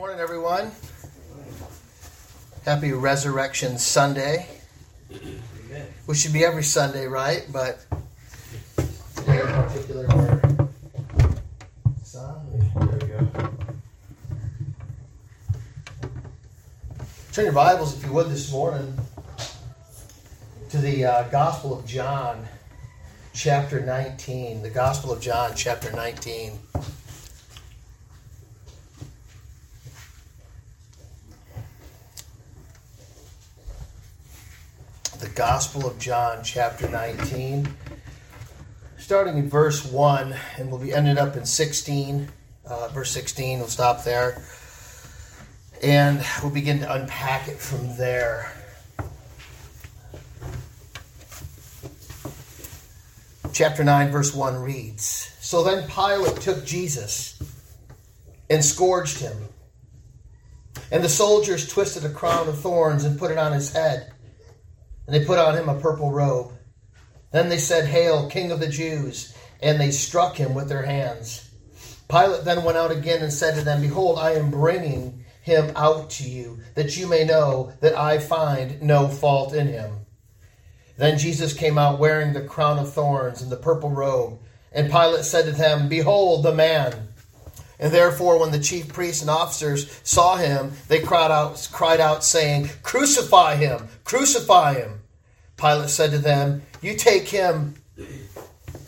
morning, everyone. Happy Resurrection Sunday. Which should be every Sunday, right? But today in particular, we go. Turn your Bibles, if you would, this morning to the uh, Gospel of John, chapter 19. The Gospel of John, chapter 19. Gospel of John, chapter 19, starting in verse 1, and we'll be ended up in 16, uh, verse 16. We'll stop there, and we'll begin to unpack it from there. Chapter 9, verse 1 reads So then Pilate took Jesus and scourged him. And the soldiers twisted a crown of thorns and put it on his head and they put on him a purple robe. Then they said, Hail, King of the Jews! And they struck him with their hands. Pilate then went out again and said to them, Behold, I am bringing him out to you, that you may know that I find no fault in him. Then Jesus came out wearing the crown of thorns and the purple robe. And Pilate said to them, Behold the man. And therefore, when the chief priests and officers saw him, they cried out, cried out, saying, Crucify him! Crucify him! Pilate said to them, You take him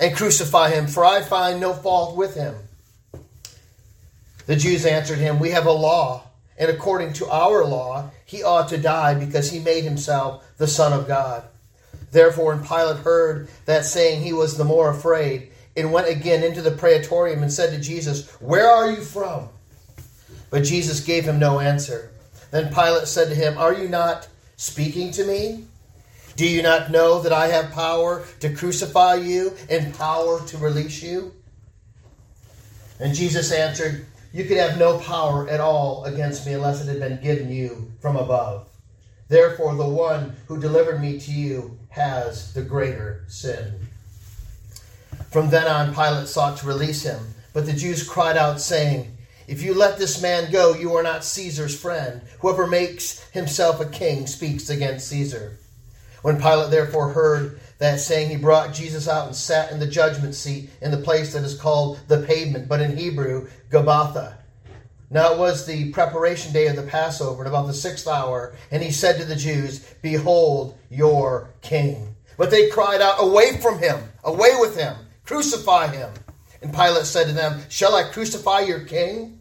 and crucify him, for I find no fault with him. The Jews answered him, We have a law, and according to our law, he ought to die because he made himself the Son of God. Therefore, when Pilate heard that saying, he was the more afraid, and went again into the praetorium and said to Jesus, Where are you from? But Jesus gave him no answer. Then Pilate said to him, Are you not speaking to me? Do you not know that I have power to crucify you and power to release you? And Jesus answered, You could have no power at all against me unless it had been given you from above. Therefore, the one who delivered me to you has the greater sin. From then on, Pilate sought to release him, but the Jews cried out, saying, If you let this man go, you are not Caesar's friend. Whoever makes himself a king speaks against Caesar. When Pilate therefore heard that saying, he brought Jesus out and sat in the judgment seat in the place that is called the pavement, but in Hebrew, Gabbatha. Now it was the preparation day of the Passover, at about the sixth hour, and he said to the Jews, Behold your king. But they cried out, Away from him! Away with him! Crucify him! And Pilate said to them, Shall I crucify your king?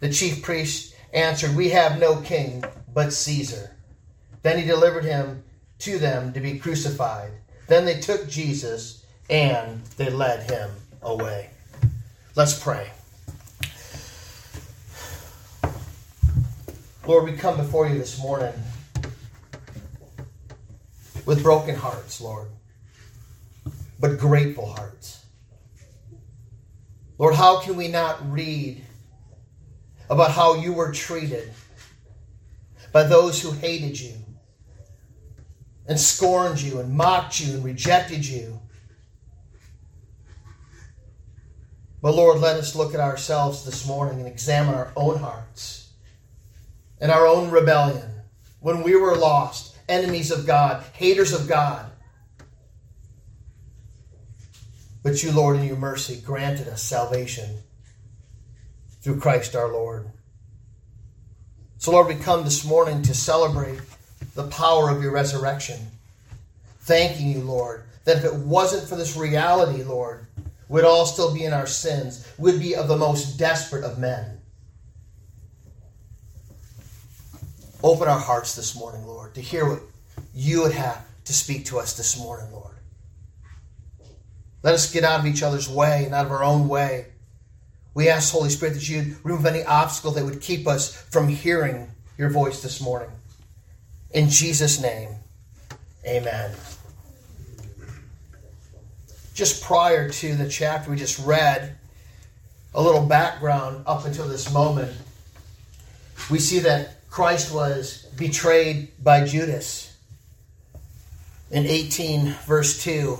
The chief priests answered, We have no king but Caesar. Then he delivered him to them to be crucified. Then they took Jesus and they led him away. Let's pray. Lord, we come before you this morning with broken hearts, Lord, but grateful hearts. Lord, how can we not read about how you were treated by those who hated you? And scorned you and mocked you and rejected you. But Lord, let us look at ourselves this morning and examine our own hearts and our own rebellion when we were lost, enemies of God, haters of God. But you, Lord, in your mercy, granted us salvation through Christ our Lord. So, Lord, we come this morning to celebrate the power of your resurrection. Thanking you, Lord, that if it wasn't for this reality, Lord, we'd all still be in our sins. We'd be of the most desperate of men. Open our hearts this morning, Lord, to hear what you would have to speak to us this morning, Lord. Let us get out of each other's way and out of our own way. We ask, Holy Spirit, that you'd remove any obstacle that would keep us from hearing your voice this morning. In Jesus' name, amen. Just prior to the chapter we just read, a little background up until this moment, we see that Christ was betrayed by Judas. In 18, verse 2,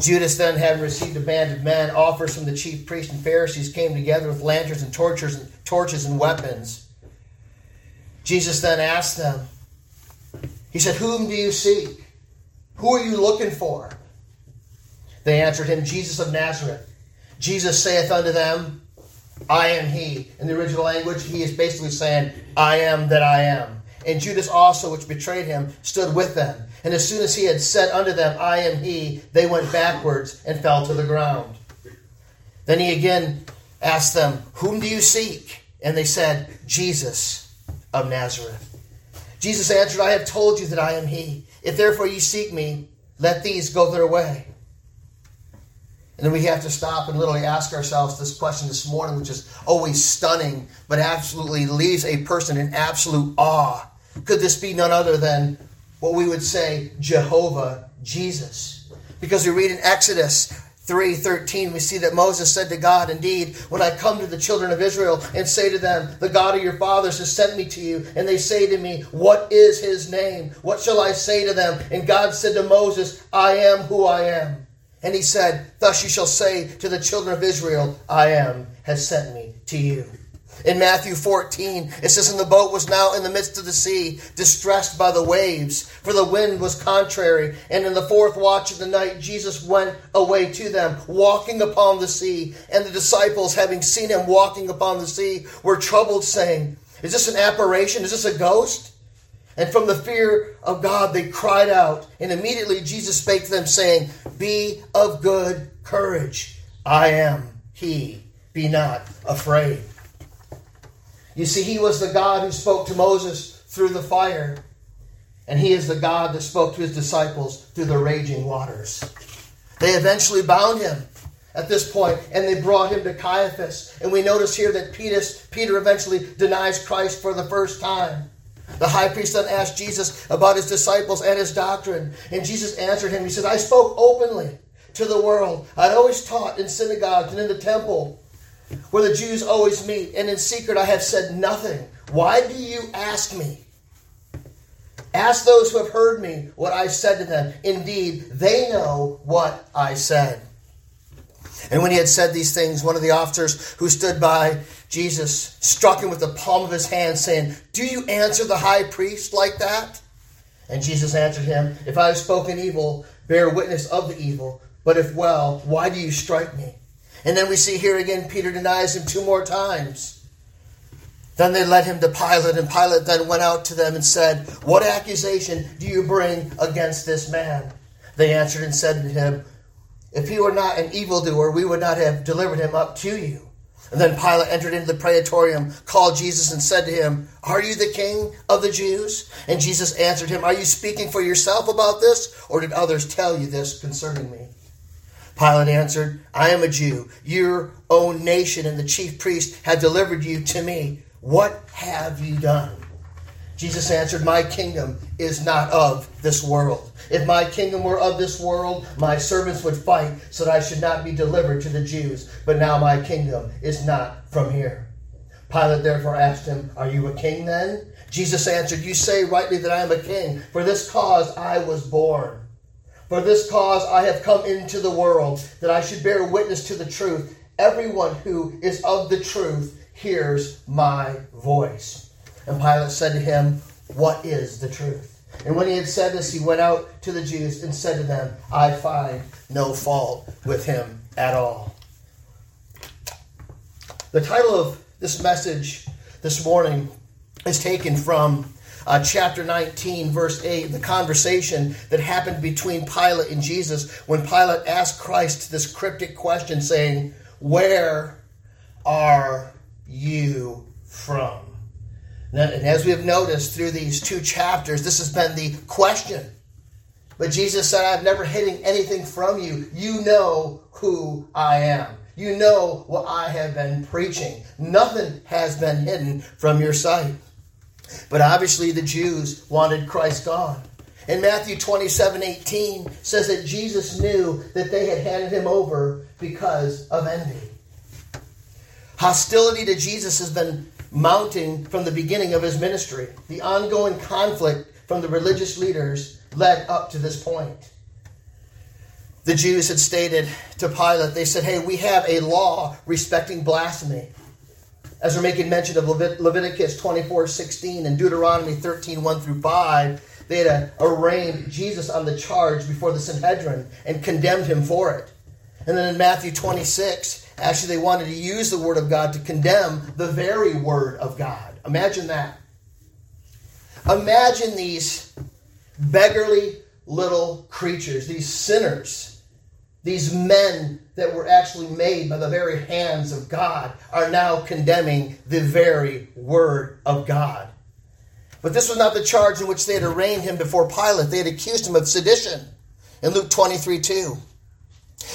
Judas then, having received a band of men, offers from the chief priests and Pharisees came together with lanterns and torches and torches and weapons. Jesus then asked them, He said, Whom do you seek? Who are you looking for? They answered him, Jesus of Nazareth. Jesus saith unto them, I am he. In the original language, he is basically saying, I am that I am. And Judas also, which betrayed him, stood with them. And as soon as he had said unto them, I am he, they went backwards and fell to the ground. Then he again asked them, Whom do you seek? And they said, Jesus of Nazareth. Jesus answered, I have told you that I am he. If therefore you seek me, let these go their way. And then we have to stop and literally ask ourselves this question this morning, which is always stunning, but absolutely leaves a person in absolute awe. Could this be none other than what we would say Jehovah Jesus? Because we read in Exodus 3:13 we see that Moses said to God, "Indeed, when I come to the children of Israel and say to them, the God of your fathers has sent me to you, and they say to me, what is his name? What shall I say to them?" And God said to Moses, "I am who I am." And he said, Thus you shall say to the children of Israel, I am, has sent me to you. In Matthew 14, it says, And the boat was now in the midst of the sea, distressed by the waves, for the wind was contrary. And in the fourth watch of the night, Jesus went away to them, walking upon the sea. And the disciples, having seen him walking upon the sea, were troubled, saying, Is this an apparition? Is this a ghost? And from the fear of God they cried out. And immediately Jesus spake to them, saying, Be of good courage. I am he. Be not afraid. You see, he was the God who spoke to Moses through the fire. And he is the God that spoke to his disciples through the raging waters. They eventually bound him at this point, and they brought him to Caiaphas. And we notice here that Peter, eventually denies Christ for the first time. The high priest then asked Jesus about his disciples and his doctrine. And Jesus answered him. He said, I spoke openly to the world. I'd always taught in synagogues and in the temple where the Jews always meet. And in secret I have said nothing. Why do you ask me? Ask those who have heard me what I said to them. Indeed, they know what I said. And when he had said these things, one of the officers who stood by Jesus struck him with the palm of his hand, saying, Do you answer the high priest like that? And Jesus answered him, If I have spoken evil, bear witness of the evil. But if well, why do you strike me? And then we see here again, Peter denies him two more times. Then they led him to Pilate, and Pilate then went out to them and said, What accusation do you bring against this man? They answered and said to him, If he were not an evildoer, we would not have delivered him up to you. And then Pilate entered into the praetorium, called Jesus, and said to him, Are you the king of the Jews? And Jesus answered him, Are you speaking for yourself about this, or did others tell you this concerning me? Pilate answered, I am a Jew. Your own nation and the chief priest have delivered you to me. What have you done? Jesus answered, My kingdom is not of this world. If my kingdom were of this world, my servants would fight so that I should not be delivered to the Jews. But now my kingdom is not from here. Pilate therefore asked him, Are you a king then? Jesus answered, You say rightly that I am a king. For this cause I was born. For this cause I have come into the world, that I should bear witness to the truth. Everyone who is of the truth hears my voice. And Pilate said to him, What is the truth? And when he had said this, he went out to the Jews and said to them, I find no fault with him at all. The title of this message this morning is taken from uh, chapter 19, verse 8, the conversation that happened between Pilate and Jesus when Pilate asked Christ this cryptic question, saying, Where are you from? And as we have noticed through these two chapters, this has been the question. But Jesus said, I've never hidden anything from you. You know who I am. You know what I have been preaching. Nothing has been hidden from your sight. But obviously, the Jews wanted Christ gone. And Matthew 27 18 says that Jesus knew that they had handed him over because of envy. Hostility to Jesus has been mounting from the beginning of his ministry. The ongoing conflict from the religious leaders led up to this point. the Jews had stated to Pilate, they said, Hey, we have a law respecting blasphemy. As we're making mention of Levit- Leviticus 24 16 and Deuteronomy 13 1 through 5, they had arraigned Jesus on the charge before the Sanhedrin and condemned him for it. And then in Matthew 26, actually, they wanted to use the word of God to condemn the very word of God. Imagine that. Imagine these beggarly little creatures, these sinners, these men that were actually made by the very hands of God, are now condemning the very word of God. But this was not the charge in which they had arraigned him before Pilate. They had accused him of sedition in Luke 23 2.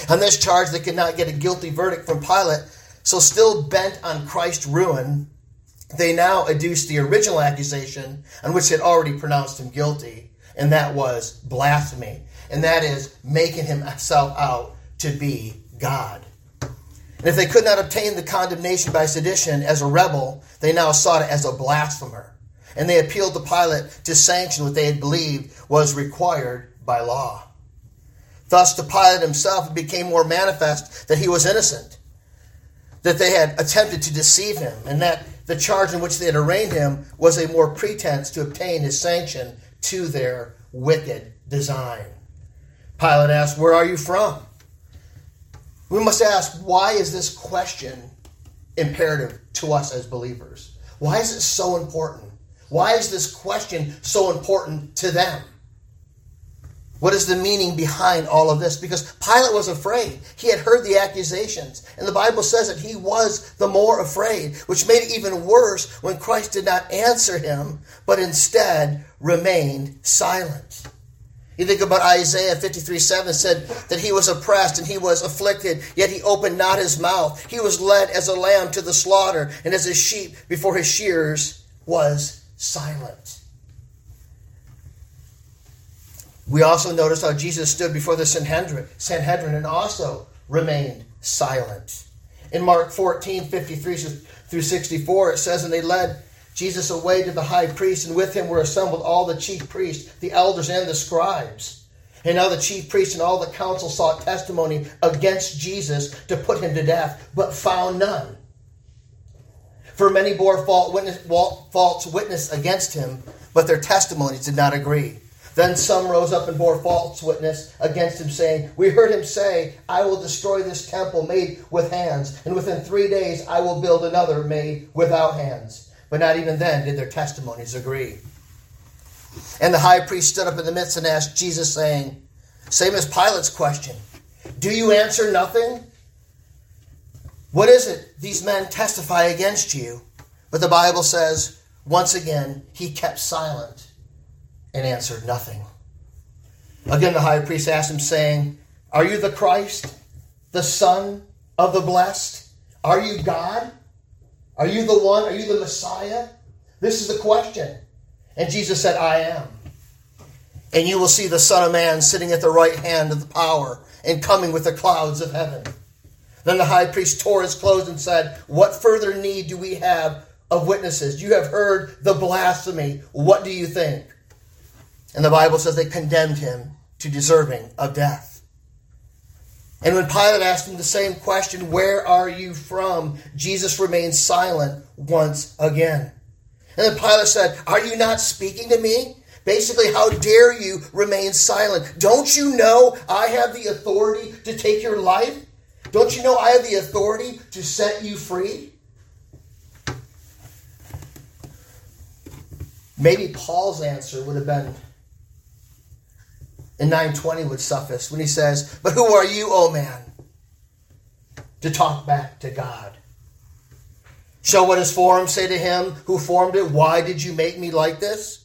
On this charge, they could not get a guilty verdict from Pilate, so still bent on Christ's ruin, they now adduced the original accusation on which they had already pronounced him guilty, and that was blasphemy. And that is making himself out to be God. And if they could not obtain the condemnation by sedition as a rebel, they now sought it as a blasphemer. And they appealed to Pilate to sanction what they had believed was required by law. Thus, to Pilate himself, it became more manifest that he was innocent, that they had attempted to deceive him, and that the charge in which they had arraigned him was a more pretense to obtain his sanction to their wicked design. Pilate asked, Where are you from? We must ask, why is this question imperative to us as believers? Why is it so important? Why is this question so important to them? What is the meaning behind all of this? Because Pilate was afraid. He had heard the accusations. And the Bible says that he was the more afraid, which made it even worse when Christ did not answer him, but instead remained silent. You think about Isaiah 53 7 said that he was oppressed and he was afflicted, yet he opened not his mouth. He was led as a lamb to the slaughter, and as a sheep before his shears was silent. We also notice how Jesus stood before the Sanhedrin, Sanhedrin and also remained silent. In Mark 14, 53 through 64, it says, And they led Jesus away to the high priest, and with him were assembled all the chief priests, the elders, and the scribes. And now the chief priests and all the council sought testimony against Jesus to put him to death, but found none. For many bore false witness against him, but their testimonies did not agree. Then some rose up and bore false witness against him, saying, We heard him say, I will destroy this temple made with hands, and within three days I will build another made without hands. But not even then did their testimonies agree. And the high priest stood up in the midst and asked Jesus, saying, Same as Pilate's question, Do you answer nothing? What is it these men testify against you? But the Bible says, once again, he kept silent and answered nothing. Again, the high priest asked him, saying, Are you the Christ, the Son of the Blessed? Are you God? Are you the one? Are you the Messiah? This is the question. And Jesus said, I am. And you will see the Son of Man sitting at the right hand of the power and coming with the clouds of heaven. Then the high priest tore his clothes and said, What further need do we have of witnesses? You have heard the blasphemy. What do you think? And the Bible says they condemned him to deserving of death. And when Pilate asked him the same question, Where are you from? Jesus remained silent once again. And then Pilate said, Are you not speaking to me? Basically, how dare you remain silent? Don't you know I have the authority to take your life? Don't you know I have the authority to set you free? Maybe Paul's answer would have been in 920 would suffice when he says, But who are you, O man, to talk back to God? Shall what is formed say to him who formed it, Why did you make me like this?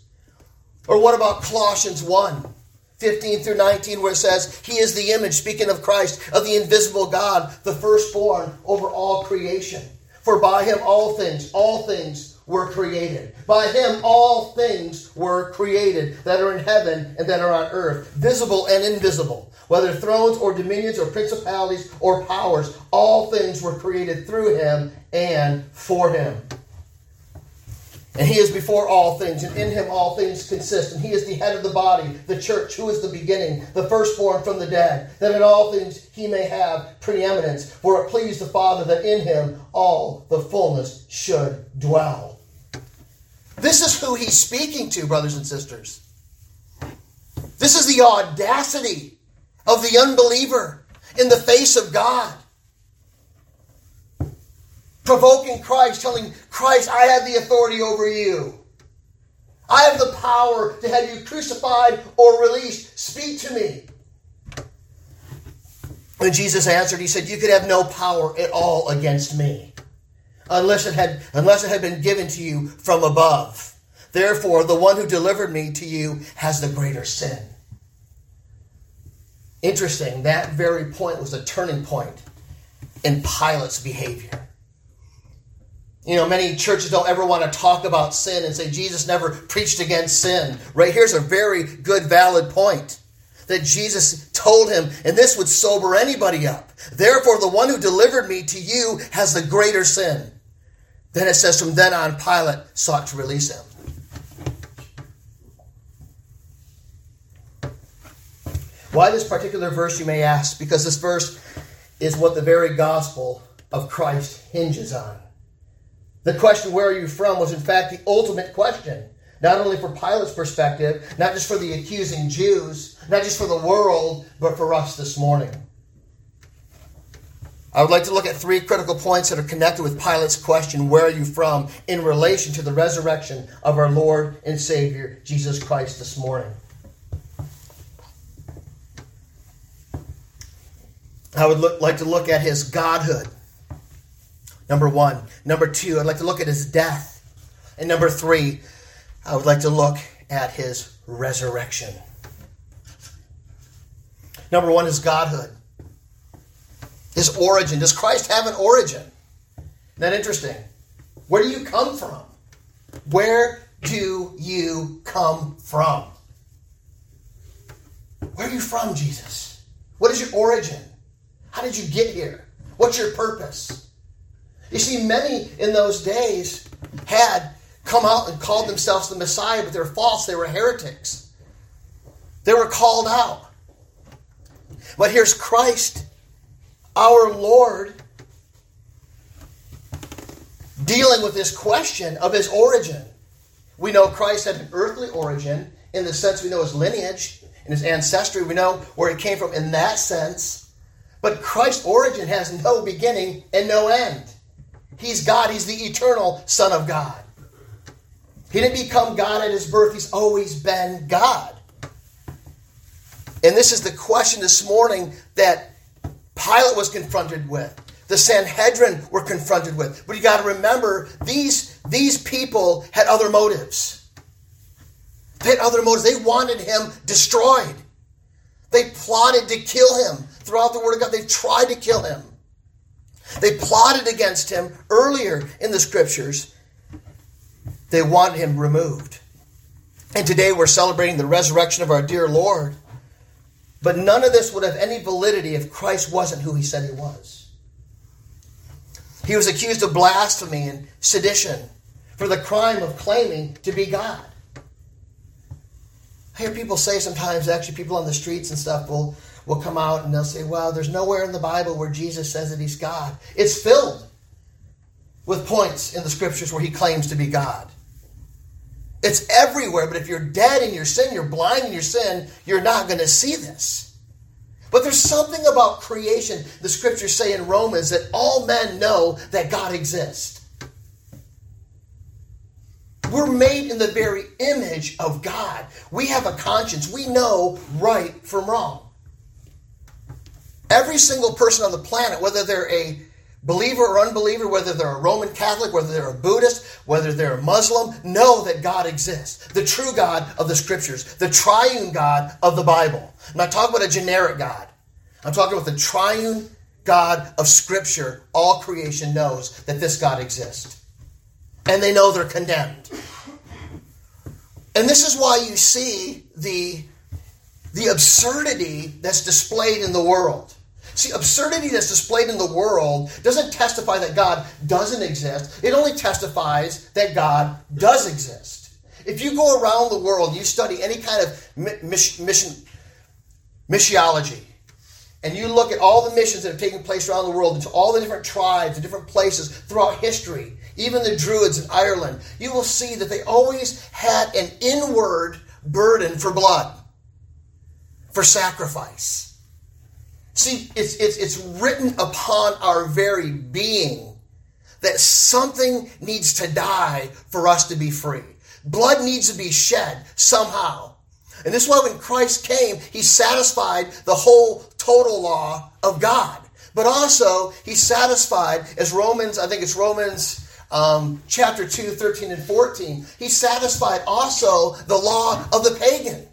Or what about Colossians 1 15 through 19, where it says, He is the image, speaking of Christ, of the invisible God, the firstborn over all creation. For by him all things, all things were created. By him all things were created that are in heaven and that are on earth, visible and invisible. Whether thrones or dominions or principalities or powers, all things were created through him and for him. And he is before all things, and in him all things consist. And he is the head of the body, the church, who is the beginning, the firstborn from the dead, that in all things he may have preeminence. For it pleased the Father that in him all the fullness should dwell. This is who he's speaking to, brothers and sisters. This is the audacity of the unbeliever in the face of God provoking Christ, telling Christ, I have the authority over you. I have the power to have you crucified or released. Speak to me. When Jesus answered, he said, You could have no power at all against me unless it had, unless it had been given to you from above. Therefore, the one who delivered me to you has the greater sin. Interesting, that very point was a turning point in Pilate's behavior. You know, many churches don't ever want to talk about sin and say Jesus never preached against sin. Right here's a very good, valid point that Jesus told him, and this would sober anybody up. Therefore, the one who delivered me to you has the greater sin. Then it says, from then on, Pilate sought to release him. Why this particular verse, you may ask? Because this verse is what the very gospel of Christ hinges on. The question, where are you from, was in fact the ultimate question. Not only for Pilate's perspective, not just for the accusing Jews, not just for the world, but for us this morning. I would like to look at three critical points that are connected with Pilate's question, Where are you from? in relation to the resurrection of our Lord and Savior, Jesus Christ, this morning. I would look, like to look at his godhood. Number one. Number two, I'd like to look at his death. And number three, I would like to look at his resurrection. Number one is godhood. His origin. Does Christ have an origin? Isn't that interesting? Where do you come from? Where do you come from? Where are you from, Jesus? What is your origin? How did you get here? What's your purpose? You see, many in those days had come out and called themselves the Messiah, but they were false. They were heretics. They were called out. But here's Christ, our Lord, dealing with this question of his origin. We know Christ had an earthly origin in the sense we know his lineage and his ancestry. We know where he came from in that sense. But Christ's origin has no beginning and no end. He's God. He's the eternal Son of God. He didn't become God at his birth. He's always been God. And this is the question this morning that Pilate was confronted with. The Sanhedrin were confronted with. But you got to remember, these, these people had other motives. They had other motives. They wanted him destroyed. They plotted to kill him. Throughout the Word of God, they tried to kill him. They plotted against him earlier in the scriptures. They wanted him removed. And today we're celebrating the resurrection of our dear Lord. But none of this would have any validity if Christ wasn't who he said he was. He was accused of blasphemy and sedition for the crime of claiming to be God. I hear people say sometimes, actually, people on the streets and stuff will will come out and they'll say, well, there's nowhere in the Bible where Jesus says that he's God. It's filled with points in the scriptures where he claims to be God. It's everywhere, but if you're dead in your sin, you're blind in your sin, you're not going to see this. But there's something about creation, the scriptures say in Romans, that all men know that God exists. We're made in the very image of God. We have a conscience. We know right from wrong. Every single person on the planet, whether they're a believer or unbeliever, whether they're a Roman Catholic, whether they're a Buddhist, whether they're a Muslim, know that God exists. The true God of the scriptures, the triune God of the Bible. I'm not talking about a generic God. I'm talking about the triune God of scripture. All creation knows that this God exists. And they know they're condemned. And this is why you see the, the absurdity that's displayed in the world. See, absurdity that's displayed in the world doesn't testify that God doesn't exist. It only testifies that God does exist. If you go around the world, you study any kind of mission, missiology, and you look at all the missions that have taken place around the world, into all the different tribes and different places throughout history, even the Druids in Ireland, you will see that they always had an inward burden for blood, for sacrifice. See, it's, it's, it's written upon our very being that something needs to die for us to be free. Blood needs to be shed somehow. And this is why when Christ came, he satisfied the whole total law of God. But also, he satisfied, as Romans, I think it's Romans um, chapter 2, 13 and 14, he satisfied also the law of the pagan.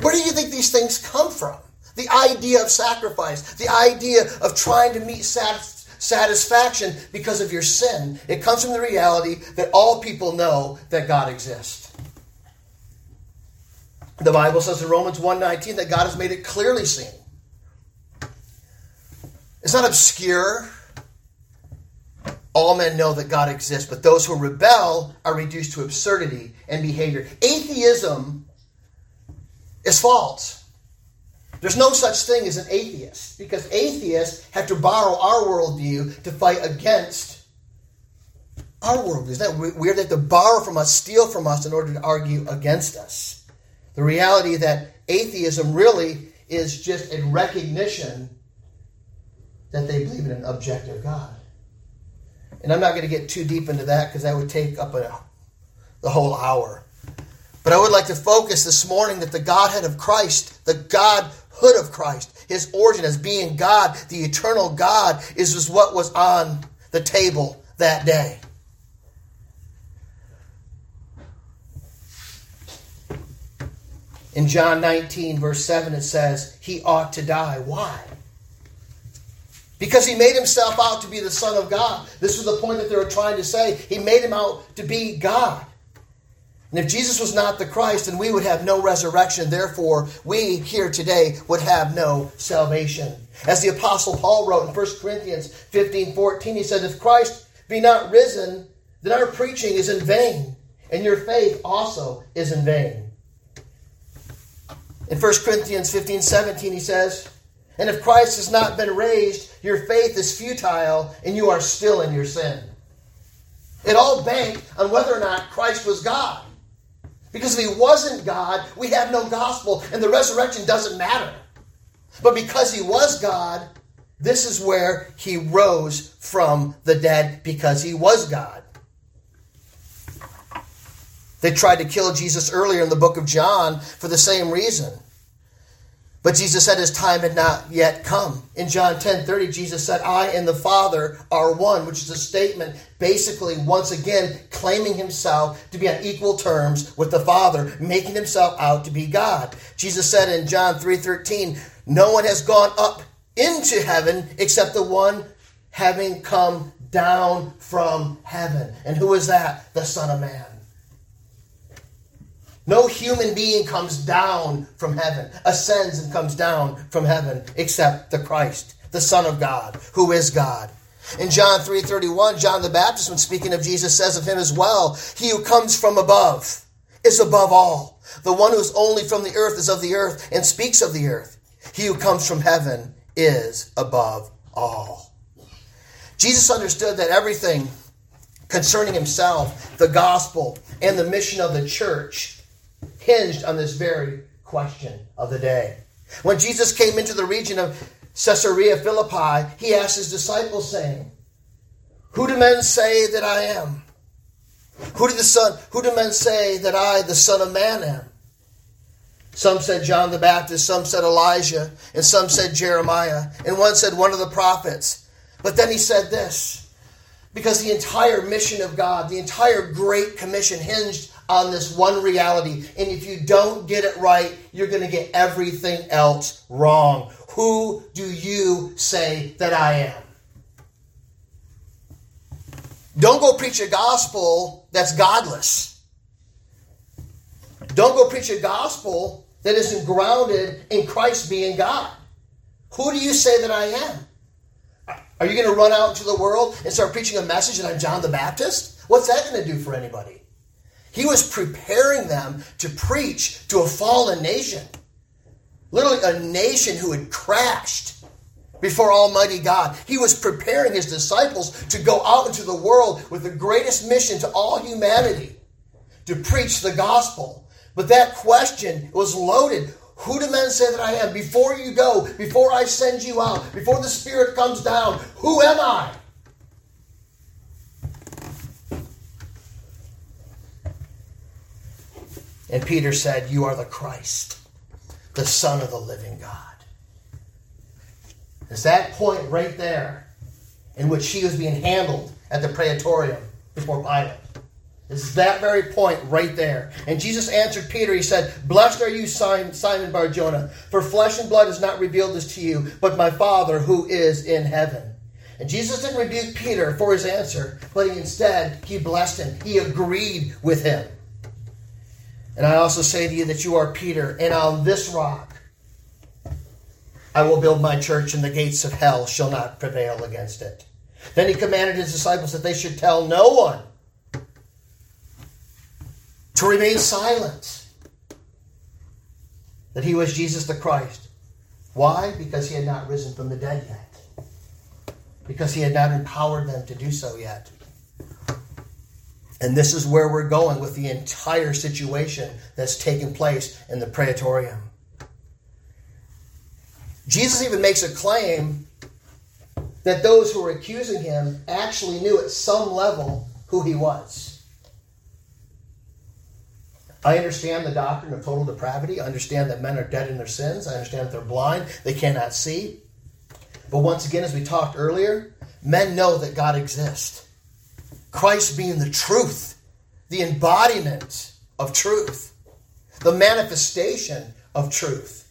Where do you think these things come from? The idea of sacrifice, the idea of trying to meet satisfaction because of your sin. It comes from the reality that all people know that God exists. The Bible says in Romans 1:19 that God has made it clearly seen. It's not obscure. All men know that God exists, but those who rebel are reduced to absurdity and behavior. Atheism is false. There's no such thing as an atheist because atheists have to borrow our worldview to fight against our worldview. Isn't that weird? They have to borrow from us, steal from us in order to argue against us. The reality that atheism really is just a recognition that they believe in an objective God. And I'm not going to get too deep into that because that would take up a, the whole hour. But I would like to focus this morning that the Godhead of Christ, the God hood of Christ, his origin as being God, the eternal God, is just what was on the table that day. In John 19, verse 7, it says, He ought to die. Why? Because he made himself out to be the Son of God. This was the point that they were trying to say. He made him out to be God. And if Jesus was not the Christ, then we would have no resurrection. Therefore, we here today would have no salvation. As the Apostle Paul wrote in 1 Corinthians 15 14, he said, If Christ be not risen, then our preaching is in vain, and your faith also is in vain. In 1 Corinthians 15 17, he says, And if Christ has not been raised, your faith is futile, and you are still in your sin. It all banked on whether or not Christ was God. Because if he wasn't God, we have no gospel, and the resurrection doesn't matter. But because he was God, this is where he rose from the dead because he was God. They tried to kill Jesus earlier in the book of John for the same reason. But Jesus said his time had not yet come. In John 10 30, Jesus said, I and the Father are one, which is a statement basically, once again, claiming himself to be on equal terms with the Father, making himself out to be God. Jesus said in John 3 13, No one has gone up into heaven except the one having come down from heaven. And who is that? The Son of Man. No human being comes down from heaven, ascends and comes down from heaven, except the Christ, the Son of God, who is God. In John 3:31, John the Baptist, when speaking of Jesus, says of him as well, He who comes from above is above all. The one who is only from the earth is of the earth and speaks of the earth. He who comes from heaven is above all. Jesus understood that everything concerning himself, the gospel, and the mission of the church hinged on this very question of the day. When Jesus came into the region of Caesarea Philippi, he asked his disciples, saying, Who do men say that I am? Who do the son who do men say that I, the Son of Man, am? Some said John the Baptist, some said Elijah, and some said Jeremiah, and one said one of the prophets. But then he said this because the entire mission of God, the entire Great Commission hinged on this one reality. And if you don't get it right, you're going to get everything else wrong. Who do you say that I am? Don't go preach a gospel that's godless. Don't go preach a gospel that isn't grounded in Christ being God. Who do you say that I am? Are you going to run out into the world and start preaching a message that I'm John the Baptist? What's that going to do for anybody? He was preparing them to preach to a fallen nation. Literally, a nation who had crashed before Almighty God. He was preparing his disciples to go out into the world with the greatest mission to all humanity to preach the gospel. But that question was loaded. Who do men say that I am? Before you go, before I send you out, before the Spirit comes down, who am I? And Peter said, You are the Christ, the Son of the living God. It's that point right there in which he was being handled at the praetorium before Pilate. It's that very point right there. And Jesus answered Peter, He said, Blessed are you, Simon, Simon Barjona, for flesh and blood has not revealed this to you, but my Father who is in heaven. And Jesus didn't rebuke Peter for his answer, but he instead he blessed him. He agreed with him. And I also say to you that you are Peter, and on this rock I will build my church, and the gates of hell shall not prevail against it. Then he commanded his disciples that they should tell no one to remain silent that he was Jesus the Christ. Why? Because he had not risen from the dead yet. Because he had not empowered them to do so yet. And this is where we're going with the entire situation that's taking place in the praetorium. Jesus even makes a claim that those who were accusing him actually knew at some level who he was. I understand the doctrine of total depravity. I understand that men are dead in their sins. I understand that they're blind, they cannot see. But once again, as we talked earlier, men know that God exists. Christ being the truth, the embodiment of truth, the manifestation of truth,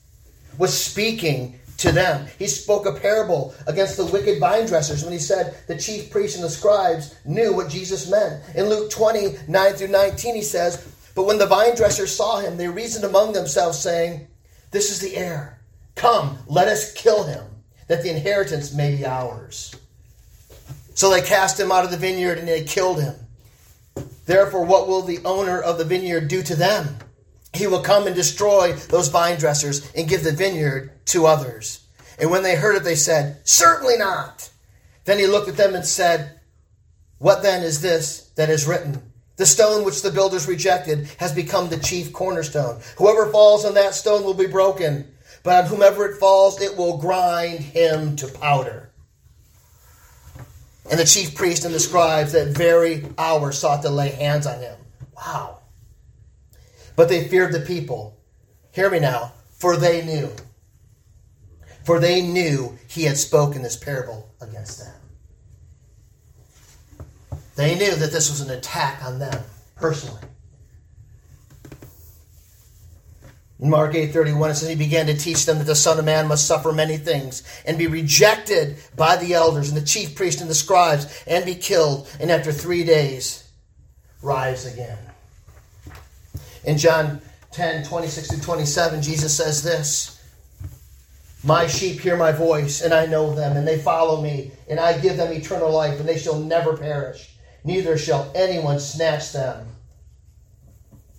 was speaking to them. He spoke a parable against the wicked vine dressers when he said the chief priests and the scribes knew what Jesus meant. In Luke 20, 9 through 19, he says, But when the vine dressers saw him, they reasoned among themselves, saying, This is the heir. Come, let us kill him, that the inheritance may be ours. So they cast him out of the vineyard and they killed him. Therefore, what will the owner of the vineyard do to them? He will come and destroy those vine dressers and give the vineyard to others. And when they heard it, they said, Certainly not. Then he looked at them and said, What then is this that is written? The stone which the builders rejected has become the chief cornerstone. Whoever falls on that stone will be broken, but on whomever it falls, it will grind him to powder. And the chief priest and the scribes that very hour sought to lay hands on him. Wow. But they feared the people. Hear me now, for they knew. For they knew he had spoken this parable against them. They knew that this was an attack on them personally. In Mark 8:31 it says he began to teach them that the son of man must suffer many things and be rejected by the elders and the chief priests and the scribes and be killed and after 3 days rise again. In John 10, 26 to 27, Jesus says this My sheep hear my voice, and I know them, and they follow me, and I give them eternal life, and they shall never perish, neither shall anyone snatch them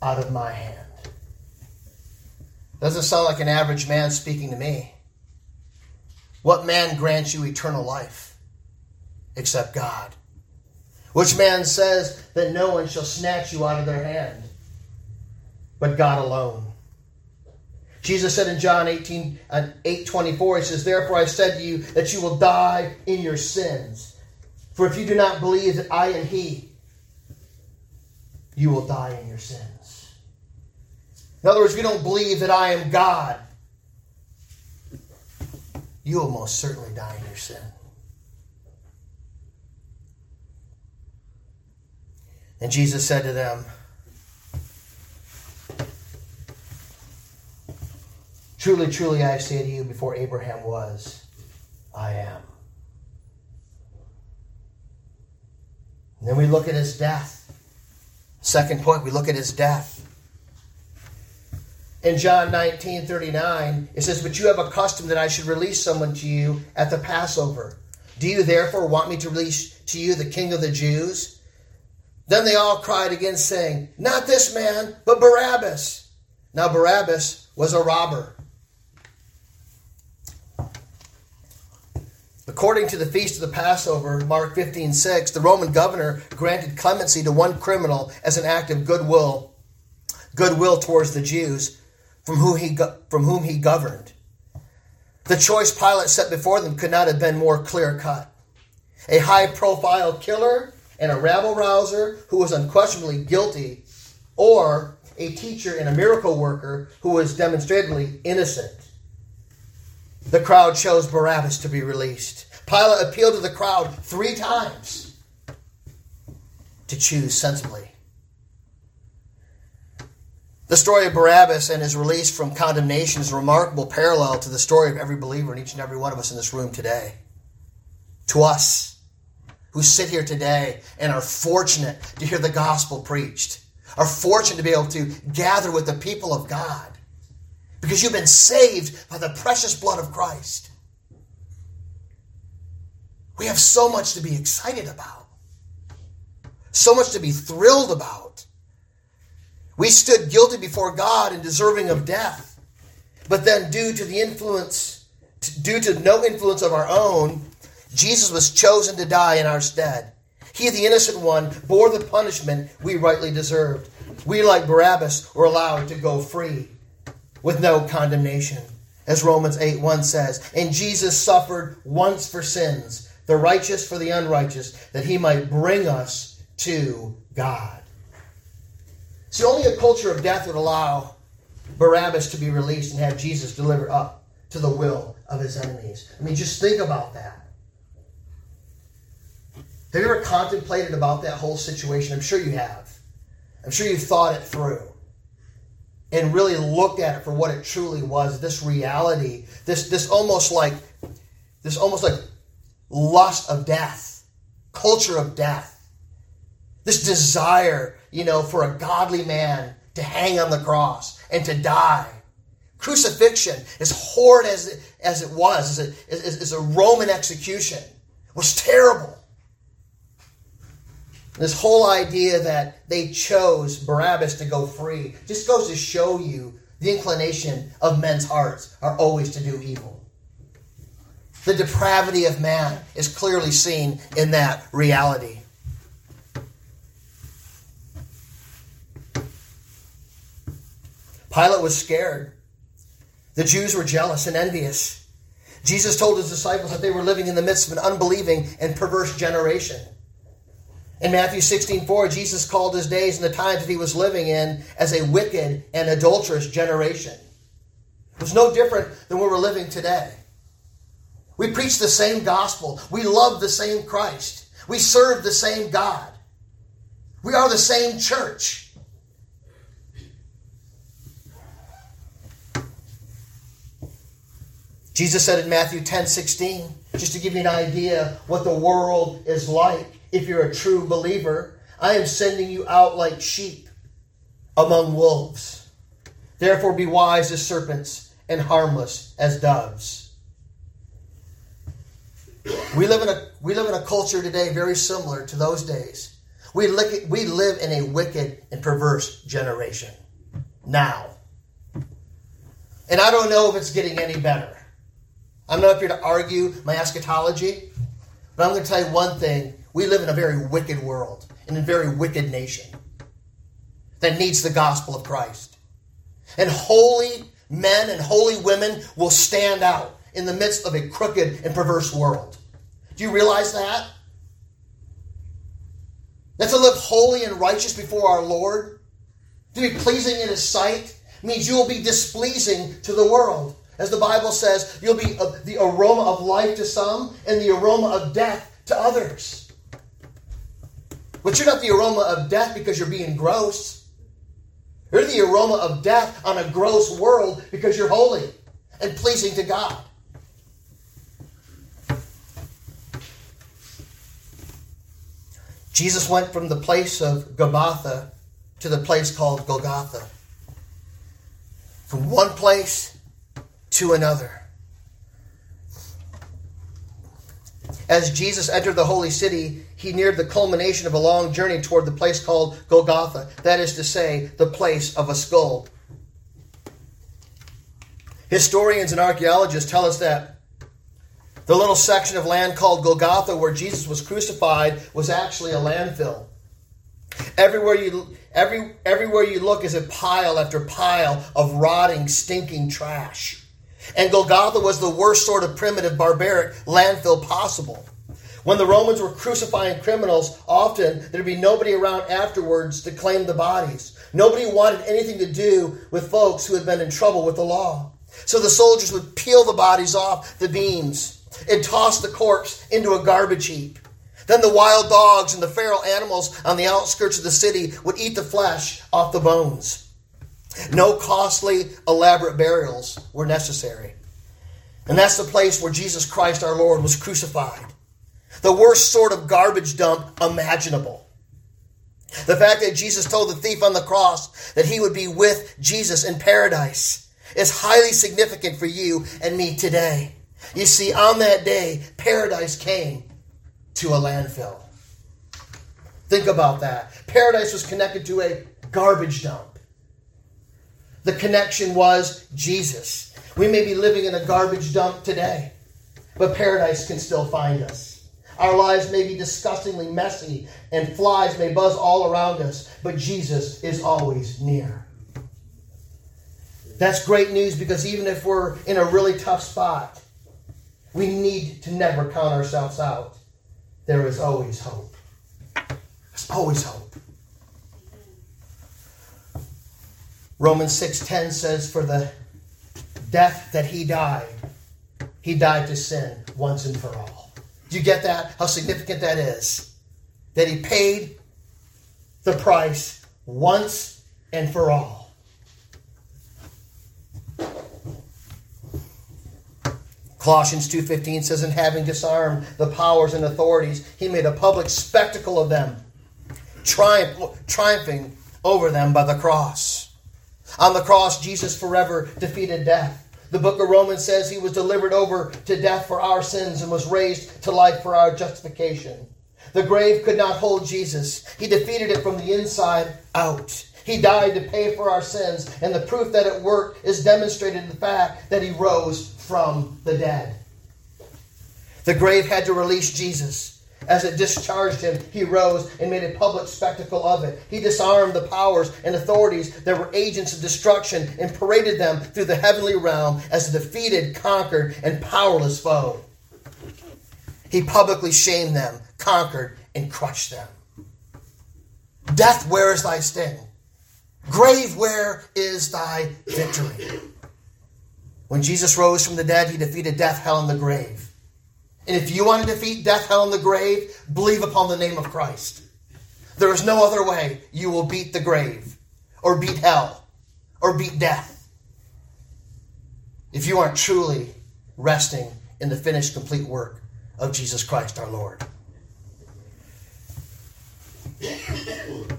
out of my hand. Doesn't sound like an average man speaking to me. What man grants you eternal life except God? Which man says that no one shall snatch you out of their hand but God alone? Jesus said in John 18, uh, 8 24, He says, Therefore I said to you that you will die in your sins. For if you do not believe that I am He, you will die in your sins. In other words, if you don't believe that I am God, you will most certainly die in your sin. And Jesus said to them, Truly, truly, I say to you, before Abraham was, I am. And then we look at his death. Second point, we look at his death. In John 19 39, it says, But you have a custom that I should release someone to you at the Passover. Do you therefore want me to release to you the king of the Jews? Then they all cried again, saying, Not this man, but Barabbas. Now Barabbas was a robber. According to the feast of the Passover, Mark 15 6, the Roman governor granted clemency to one criminal as an act of goodwill, goodwill towards the Jews from whom he, from whom he governed. The choice Pilate set before them could not have been more clear cut. A high profile killer and a rabble rouser who was unquestionably guilty, or a teacher and a miracle worker who was demonstrably innocent. The crowd chose Barabbas to be released. Pilate appealed to the crowd three times to choose sensibly. The story of Barabbas and his release from condemnation is a remarkable parallel to the story of every believer and each and every one of us in this room today. To us who sit here today and are fortunate to hear the gospel preached, are fortunate to be able to gather with the people of God because you've been saved by the precious blood of Christ. We have so much to be excited about, so much to be thrilled about. We stood guilty before God and deserving of death, but then, due to the influence, due to no influence of our own, Jesus was chosen to die in our stead. He, the innocent one, bore the punishment we rightly deserved. We, like Barabbas, were allowed to go free with no condemnation. As Romans 8 1 says, And Jesus suffered once for sins, the righteous for the unrighteous, that he might bring us to God. See, only a culture of death would allow Barabbas to be released and have Jesus delivered up to the will of his enemies. I mean, just think about that. Have you ever contemplated about that whole situation? I'm sure you have. I'm sure you've thought it through and really looked at it for what it truly was this reality this this almost like this almost like lust of death culture of death this desire you know for a godly man to hang on the cross and to die crucifixion as horrid as it, as it was as as, as a roman execution was terrible this whole idea that they chose Barabbas to go free just goes to show you the inclination of men's hearts are always to do evil. The depravity of man is clearly seen in that reality. Pilate was scared. The Jews were jealous and envious. Jesus told his disciples that they were living in the midst of an unbelieving and perverse generation. In Matthew 16, 4, Jesus called his days and the times that he was living in as a wicked and adulterous generation. It was no different than where we're living today. We preach the same gospel. We love the same Christ. We serve the same God. We are the same church. Jesus said in Matthew 10 16, just to give you an idea what the world is like if you're a true believer, I am sending you out like sheep among wolves. Therefore, be wise as serpents and harmless as doves. We live in a, we live in a culture today very similar to those days. We, live, we live in a wicked and perverse generation now. And I don't know if it's getting any better. I'm not up here to argue my eschatology, but I'm going to tell you one thing we live in a very wicked world, in a very wicked nation that needs the gospel of Christ. And holy men and holy women will stand out in the midst of a crooked and perverse world. Do you realize that? That to live holy and righteous before our Lord, to be pleasing in His sight, means you will be displeasing to the world. As the Bible says, you'll be the aroma of life to some and the aroma of death to others. But you're not the aroma of death because you're being gross. You're the aroma of death on a gross world because you're holy and pleasing to God. Jesus went from the place of Gabbatha to the place called Golgotha. from one place to another. As Jesus entered the holy city, he neared the culmination of a long journey toward the place called Golgotha, that is to say, the place of a skull. Historians and archaeologists tell us that the little section of land called Golgotha, where Jesus was crucified, was actually a landfill. Everywhere you, every, everywhere you look is a pile after pile of rotting, stinking trash. And Golgotha was the worst sort of primitive, barbaric landfill possible. When the Romans were crucifying criminals, often there'd be nobody around afterwards to claim the bodies. Nobody wanted anything to do with folks who had been in trouble with the law. So the soldiers would peel the bodies off the beams and toss the corpse into a garbage heap. Then the wild dogs and the feral animals on the outskirts of the city would eat the flesh off the bones. No costly, elaborate burials were necessary. And that's the place where Jesus Christ our Lord was crucified. The worst sort of garbage dump imaginable. The fact that Jesus told the thief on the cross that he would be with Jesus in paradise is highly significant for you and me today. You see, on that day, paradise came to a landfill. Think about that. Paradise was connected to a garbage dump. The connection was Jesus. We may be living in a garbage dump today, but paradise can still find us. Our lives may be disgustingly messy and flies may buzz all around us, but Jesus is always near. That's great news because even if we're in a really tough spot, we need to never count ourselves out. There is always hope. There's always hope. Romans 6:10 says for the death that he died, he died to sin once and for all. Do you get that? How significant that is? That he paid the price once and for all. Colossians 2:15 says in having disarmed the powers and authorities he made a public spectacle of them triumph, triumphing over them by the cross. On the cross, Jesus forever defeated death. The book of Romans says he was delivered over to death for our sins and was raised to life for our justification. The grave could not hold Jesus. He defeated it from the inside out. He died to pay for our sins, and the proof that it worked is demonstrated in the fact that he rose from the dead. The grave had to release Jesus. As it discharged him, he rose and made a public spectacle of it. He disarmed the powers and authorities that were agents of destruction and paraded them through the heavenly realm as a defeated, conquered, and powerless foe. He publicly shamed them, conquered, and crushed them. Death, where is thy sting? Grave, where is thy victory? When Jesus rose from the dead, he defeated death, hell, and the grave. And if you want to defeat death, hell, and the grave, believe upon the name of Christ. There is no other way you will beat the grave, or beat hell, or beat death. If you aren't truly resting in the finished, complete work of Jesus Christ our Lord.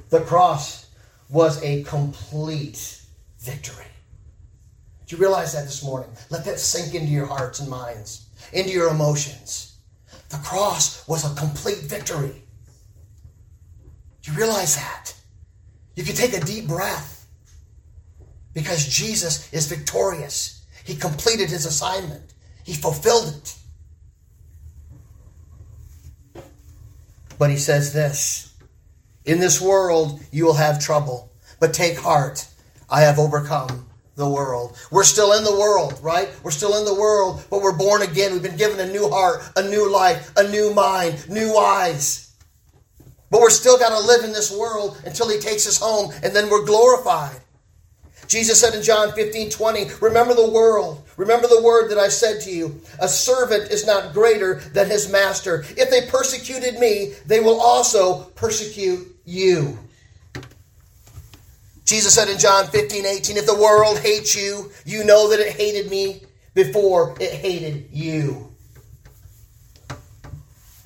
The cross was a complete victory. Do you realize that this morning? Let that sink into your hearts and minds into your emotions. The cross was a complete victory. Do you realize that? You can take a deep breath because Jesus is victorious. He completed his assignment, he fulfilled it. But he says this In this world you will have trouble, but take heart, I have overcome the world. We're still in the world, right? We're still in the world, but we're born again. We've been given a new heart, a new life, a new mind, new eyes. But we're still got to live in this world until He takes us home, and then we're glorified. Jesus said in John 15 20, Remember the world. Remember the word that I said to you. A servant is not greater than his master. If they persecuted me, they will also persecute you. Jesus said in John 15, 18, If the world hates you, you know that it hated me before it hated you.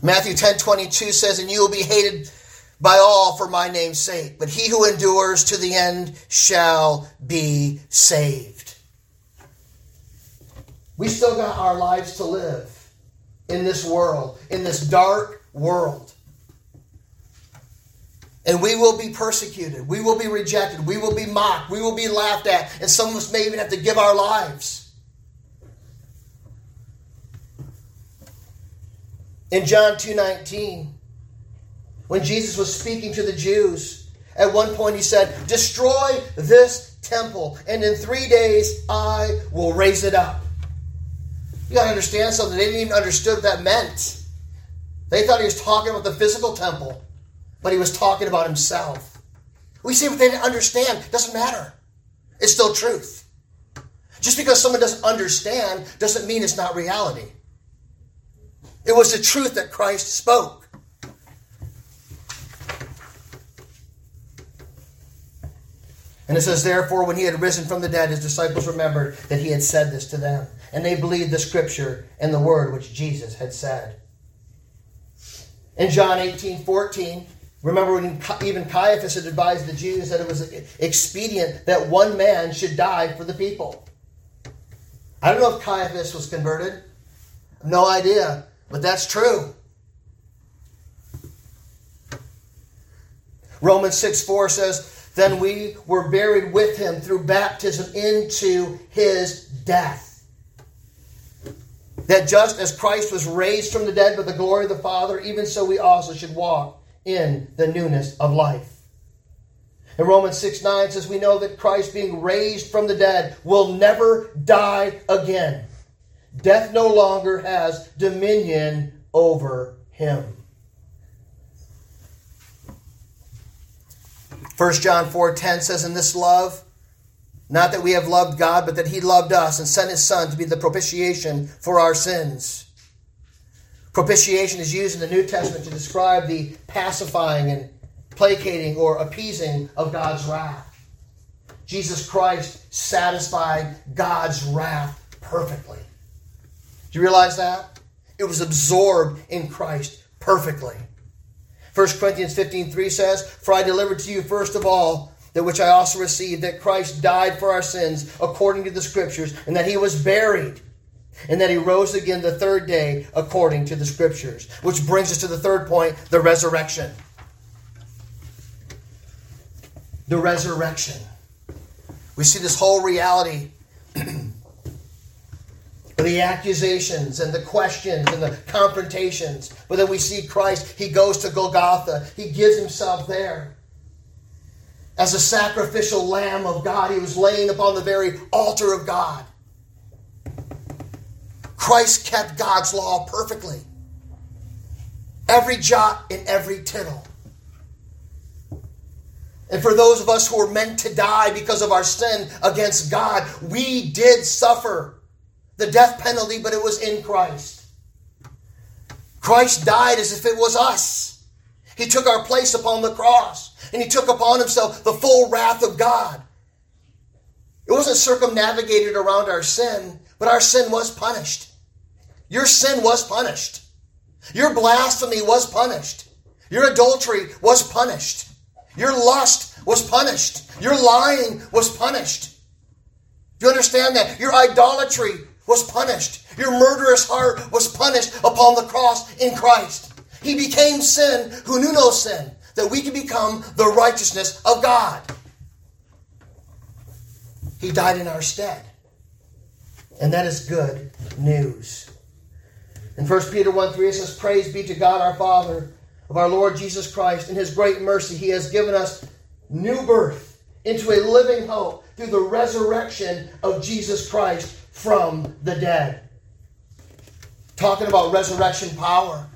Matthew 10, 22 says, And you will be hated by all for my name's sake, but he who endures to the end shall be saved. We still got our lives to live in this world, in this dark world. And we will be persecuted. We will be rejected. We will be mocked. We will be laughed at. And some of us may even have to give our lives. In John 2:19, when Jesus was speaking to the Jews, at one point he said, "Destroy this temple, and in 3 days I will raise it up." You got to understand something. They didn't even understood what that meant. They thought he was talking about the physical temple, but he was talking about himself. We see what they didn't understand. Doesn't matter. It's still truth. Just because someone doesn't understand doesn't mean it's not reality. It was the truth that Christ spoke. And it says, Therefore, when he had risen from the dead, his disciples remembered that he had said this to them. And they believed the scripture and the word which Jesus had said. In John 18 14, remember when even Caiaphas had advised the Jews that it was expedient that one man should die for the people. I don't know if Caiaphas was converted. No idea. But that's true. Romans 6 4 says, Then we were buried with him through baptism into his death. That just as Christ was raised from the dead by the glory of the Father, even so we also should walk in the newness of life. And Romans 6 9 says, We know that Christ, being raised from the dead, will never die again. Death no longer has dominion over him. 1 John 4:10 says in this love not that we have loved God but that he loved us and sent his son to be the propitiation for our sins. Propitiation is used in the New Testament to describe the pacifying and placating or appeasing of God's wrath. Jesus Christ satisfied God's wrath perfectly. Do you realize that? It was absorbed in Christ perfectly. 1 Corinthians 15 3 says, For I delivered to you first of all that which I also received, that Christ died for our sins according to the Scriptures, and that he was buried, and that he rose again the third day according to the Scriptures. Which brings us to the third point the resurrection. The resurrection. We see this whole reality the accusations and the questions and the confrontations. But then we see Christ, he goes to Golgotha, he gives himself there. As a sacrificial lamb of God, he was laying upon the very altar of God. Christ kept God's law perfectly. Every jot and every tittle. And for those of us who were meant to die because of our sin against God, we did suffer the death penalty, but it was in Christ. Christ died as if it was us. He took our place upon the cross, and he took upon himself the full wrath of God. It wasn't circumnavigated around our sin, but our sin was punished. Your sin was punished. Your blasphemy was punished. Your adultery was punished. Your lust was punished. Your lying was punished. Do you understand that? Your idolatry was punished. Your murderous heart was punished upon the cross in Christ. He became sin who knew no sin, that we could become the righteousness of God. He died in our stead. And that is good news. In 1 Peter 1 3, it says, Praise be to God our Father of our Lord Jesus Christ. In his great mercy, he has given us new birth into a living hope through the resurrection of Jesus Christ from the dead. Talking about resurrection power.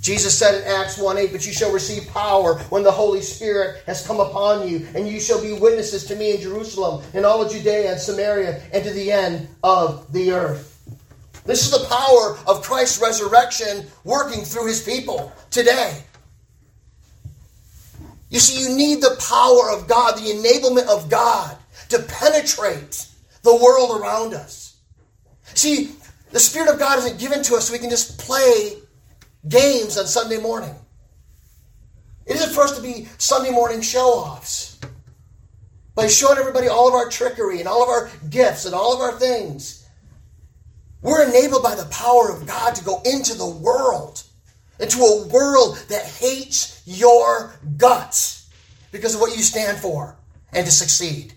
Jesus said in Acts 1 8, But you shall receive power when the Holy Spirit has come upon you, and you shall be witnesses to me in Jerusalem, in all of Judea and Samaria, and to the end of the earth. This is the power of Christ's resurrection working through his people today. You see, you need the power of God, the enablement of God to penetrate the world around us. See, the Spirit of God isn't given to us so we can just play games on Sunday morning. It isn't for us to be Sunday morning show offs by showing everybody all of our trickery and all of our gifts and all of our things. We're enabled by the power of God to go into the world, into a world that hates your guts because of what you stand for and to succeed.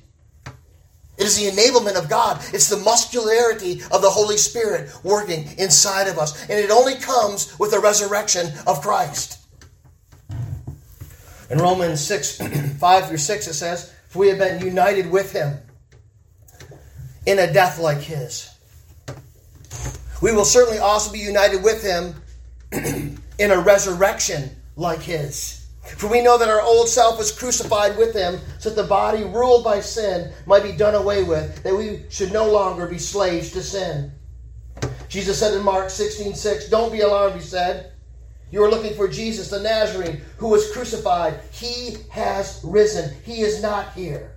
It is the enablement of God. It's the muscularity of the Holy Spirit working inside of us. And it only comes with the resurrection of Christ. In Romans 6, 5 through 6, it says, For we have been united with him in a death like his. We will certainly also be united with him in a resurrection like his. For we know that our old self was crucified with him, so that the body ruled by sin might be done away with, that we should no longer be slaves to sin. Jesus said in Mark 16 6, Don't be alarmed, he said. You are looking for Jesus, the Nazarene, who was crucified. He has risen. He is not here.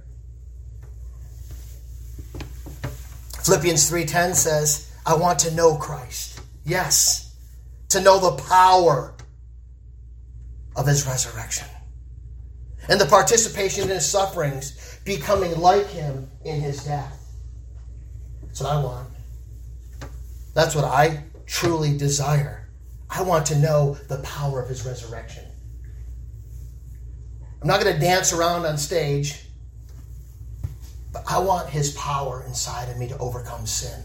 Philippians 3:10 says, I want to know Christ. Yes, to know the power of his resurrection and the participation in his sufferings, becoming like him in his death. That's what I want. That's what I truly desire. I want to know the power of his resurrection. I'm not going to dance around on stage, but I want his power inside of me to overcome sin.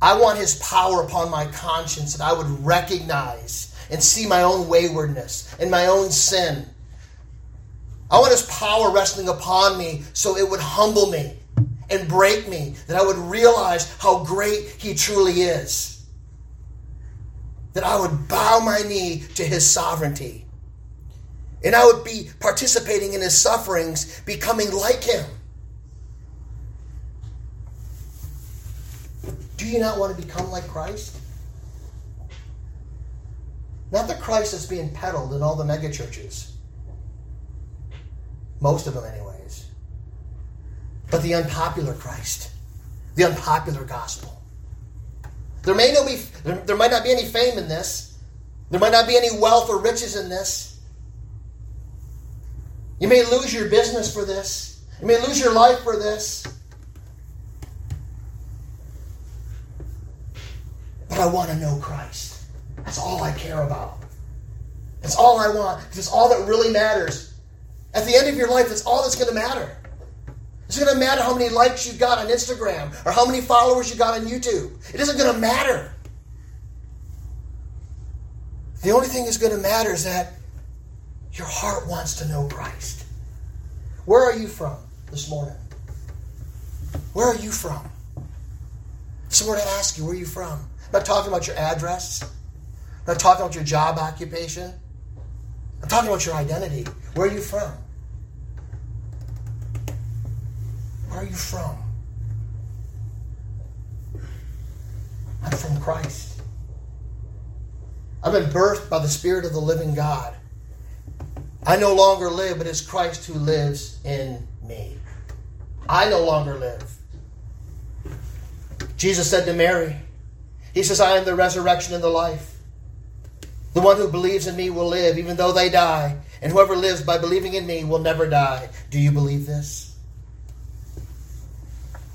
I want his power upon my conscience that I would recognize and see my own waywardness and my own sin. I want his power resting upon me so it would humble me and break me, that I would realize how great he truly is. That I would bow my knee to his sovereignty. And I would be participating in his sufferings, becoming like him. Do you not want to become like Christ? Not the Christ that's being peddled in all the megachurches. Most of them, anyways. But the unpopular Christ, the unpopular gospel. There may not be there might not be any fame in this. There might not be any wealth or riches in this. You may lose your business for this. You may lose your life for this. But I want to know Christ. That's all I care about. That's all I want. It's all that really matters. At the end of your life, that's all that's going to matter. It's going to matter how many likes you got on Instagram or how many followers you got on YouTube. It isn't going to matter. The only thing that's going to matter is that your heart wants to know Christ. Where are you from this morning? Where are you from? Someone to ask you, where are you from? I'm not talking about your address. I'm not talking about your job occupation. I'm talking about your identity. Where are you from? Where are you from? I'm from Christ. I've been birthed by the Spirit of the living God. I no longer live, but it's Christ who lives in me. I no longer live. Jesus said to Mary, He says, I am the resurrection and the life. The one who believes in me will live, even though they die. And whoever lives by believing in me will never die. Do you believe this?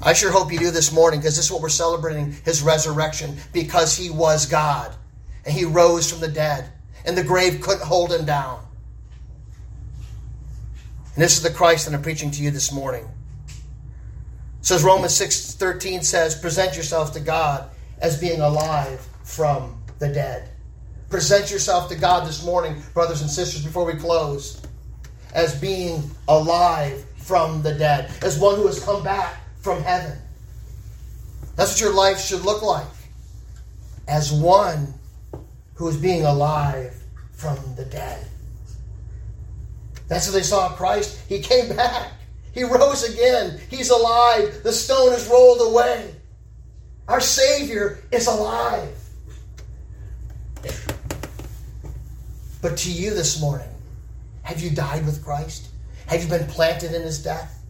I sure hope you do this morning because this is what we're celebrating his resurrection because he was God and he rose from the dead and the grave couldn't hold him down. And this is the Christ that I'm preaching to you this morning. Says Romans 6:13 says, "Present yourselves to God as being alive from the dead." Present yourself to God this morning, brothers and sisters, before we close, as being alive from the dead, as one who has come back from heaven. That's what your life should look like. As one who is being alive from the dead. That's what they saw Christ. He came back. He rose again. He's alive. The stone is rolled away. Our Savior is alive. But to you this morning, have you died with Christ? Have you been planted in his death?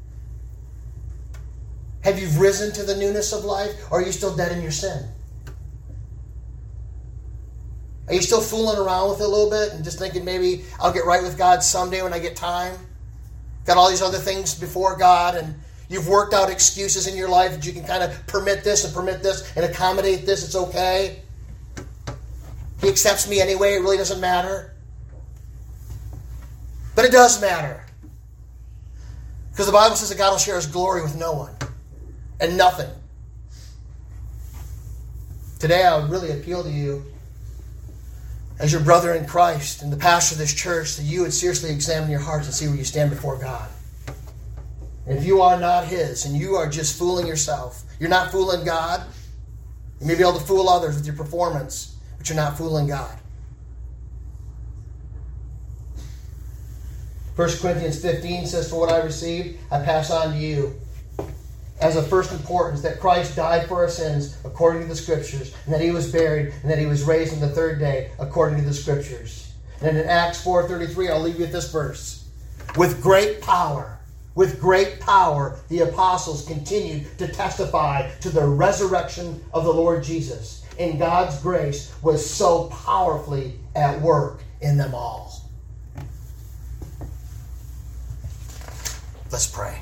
Have you risen to the newness of life? Or are you still dead in your sin? Are you still fooling around with it a little bit and just thinking maybe I'll get right with God someday when I get time? Got all these other things before God and You've worked out excuses in your life that you can kind of permit this and permit this and accommodate this. It's okay. He accepts me anyway. It really doesn't matter. But it does matter. Because the Bible says that God will share his glory with no one and nothing. Today, I would really appeal to you as your brother in Christ and the pastor of this church that you would seriously examine your hearts and see where you stand before God. If you are not His and you are just fooling yourself, you're not fooling God. You may be able to fool others with your performance, but you're not fooling God. 1 Corinthians 15 says, For what I received, I pass on to you as of first importance that Christ died for our sins according to the Scriptures, and that he was buried, and that he was raised on the third day according to the Scriptures. And in Acts 4.33, I'll leave you with this verse. With great power, with great power, the apostles continued to testify to the resurrection of the Lord Jesus. And God's grace was so powerfully at work in them all. Let's pray.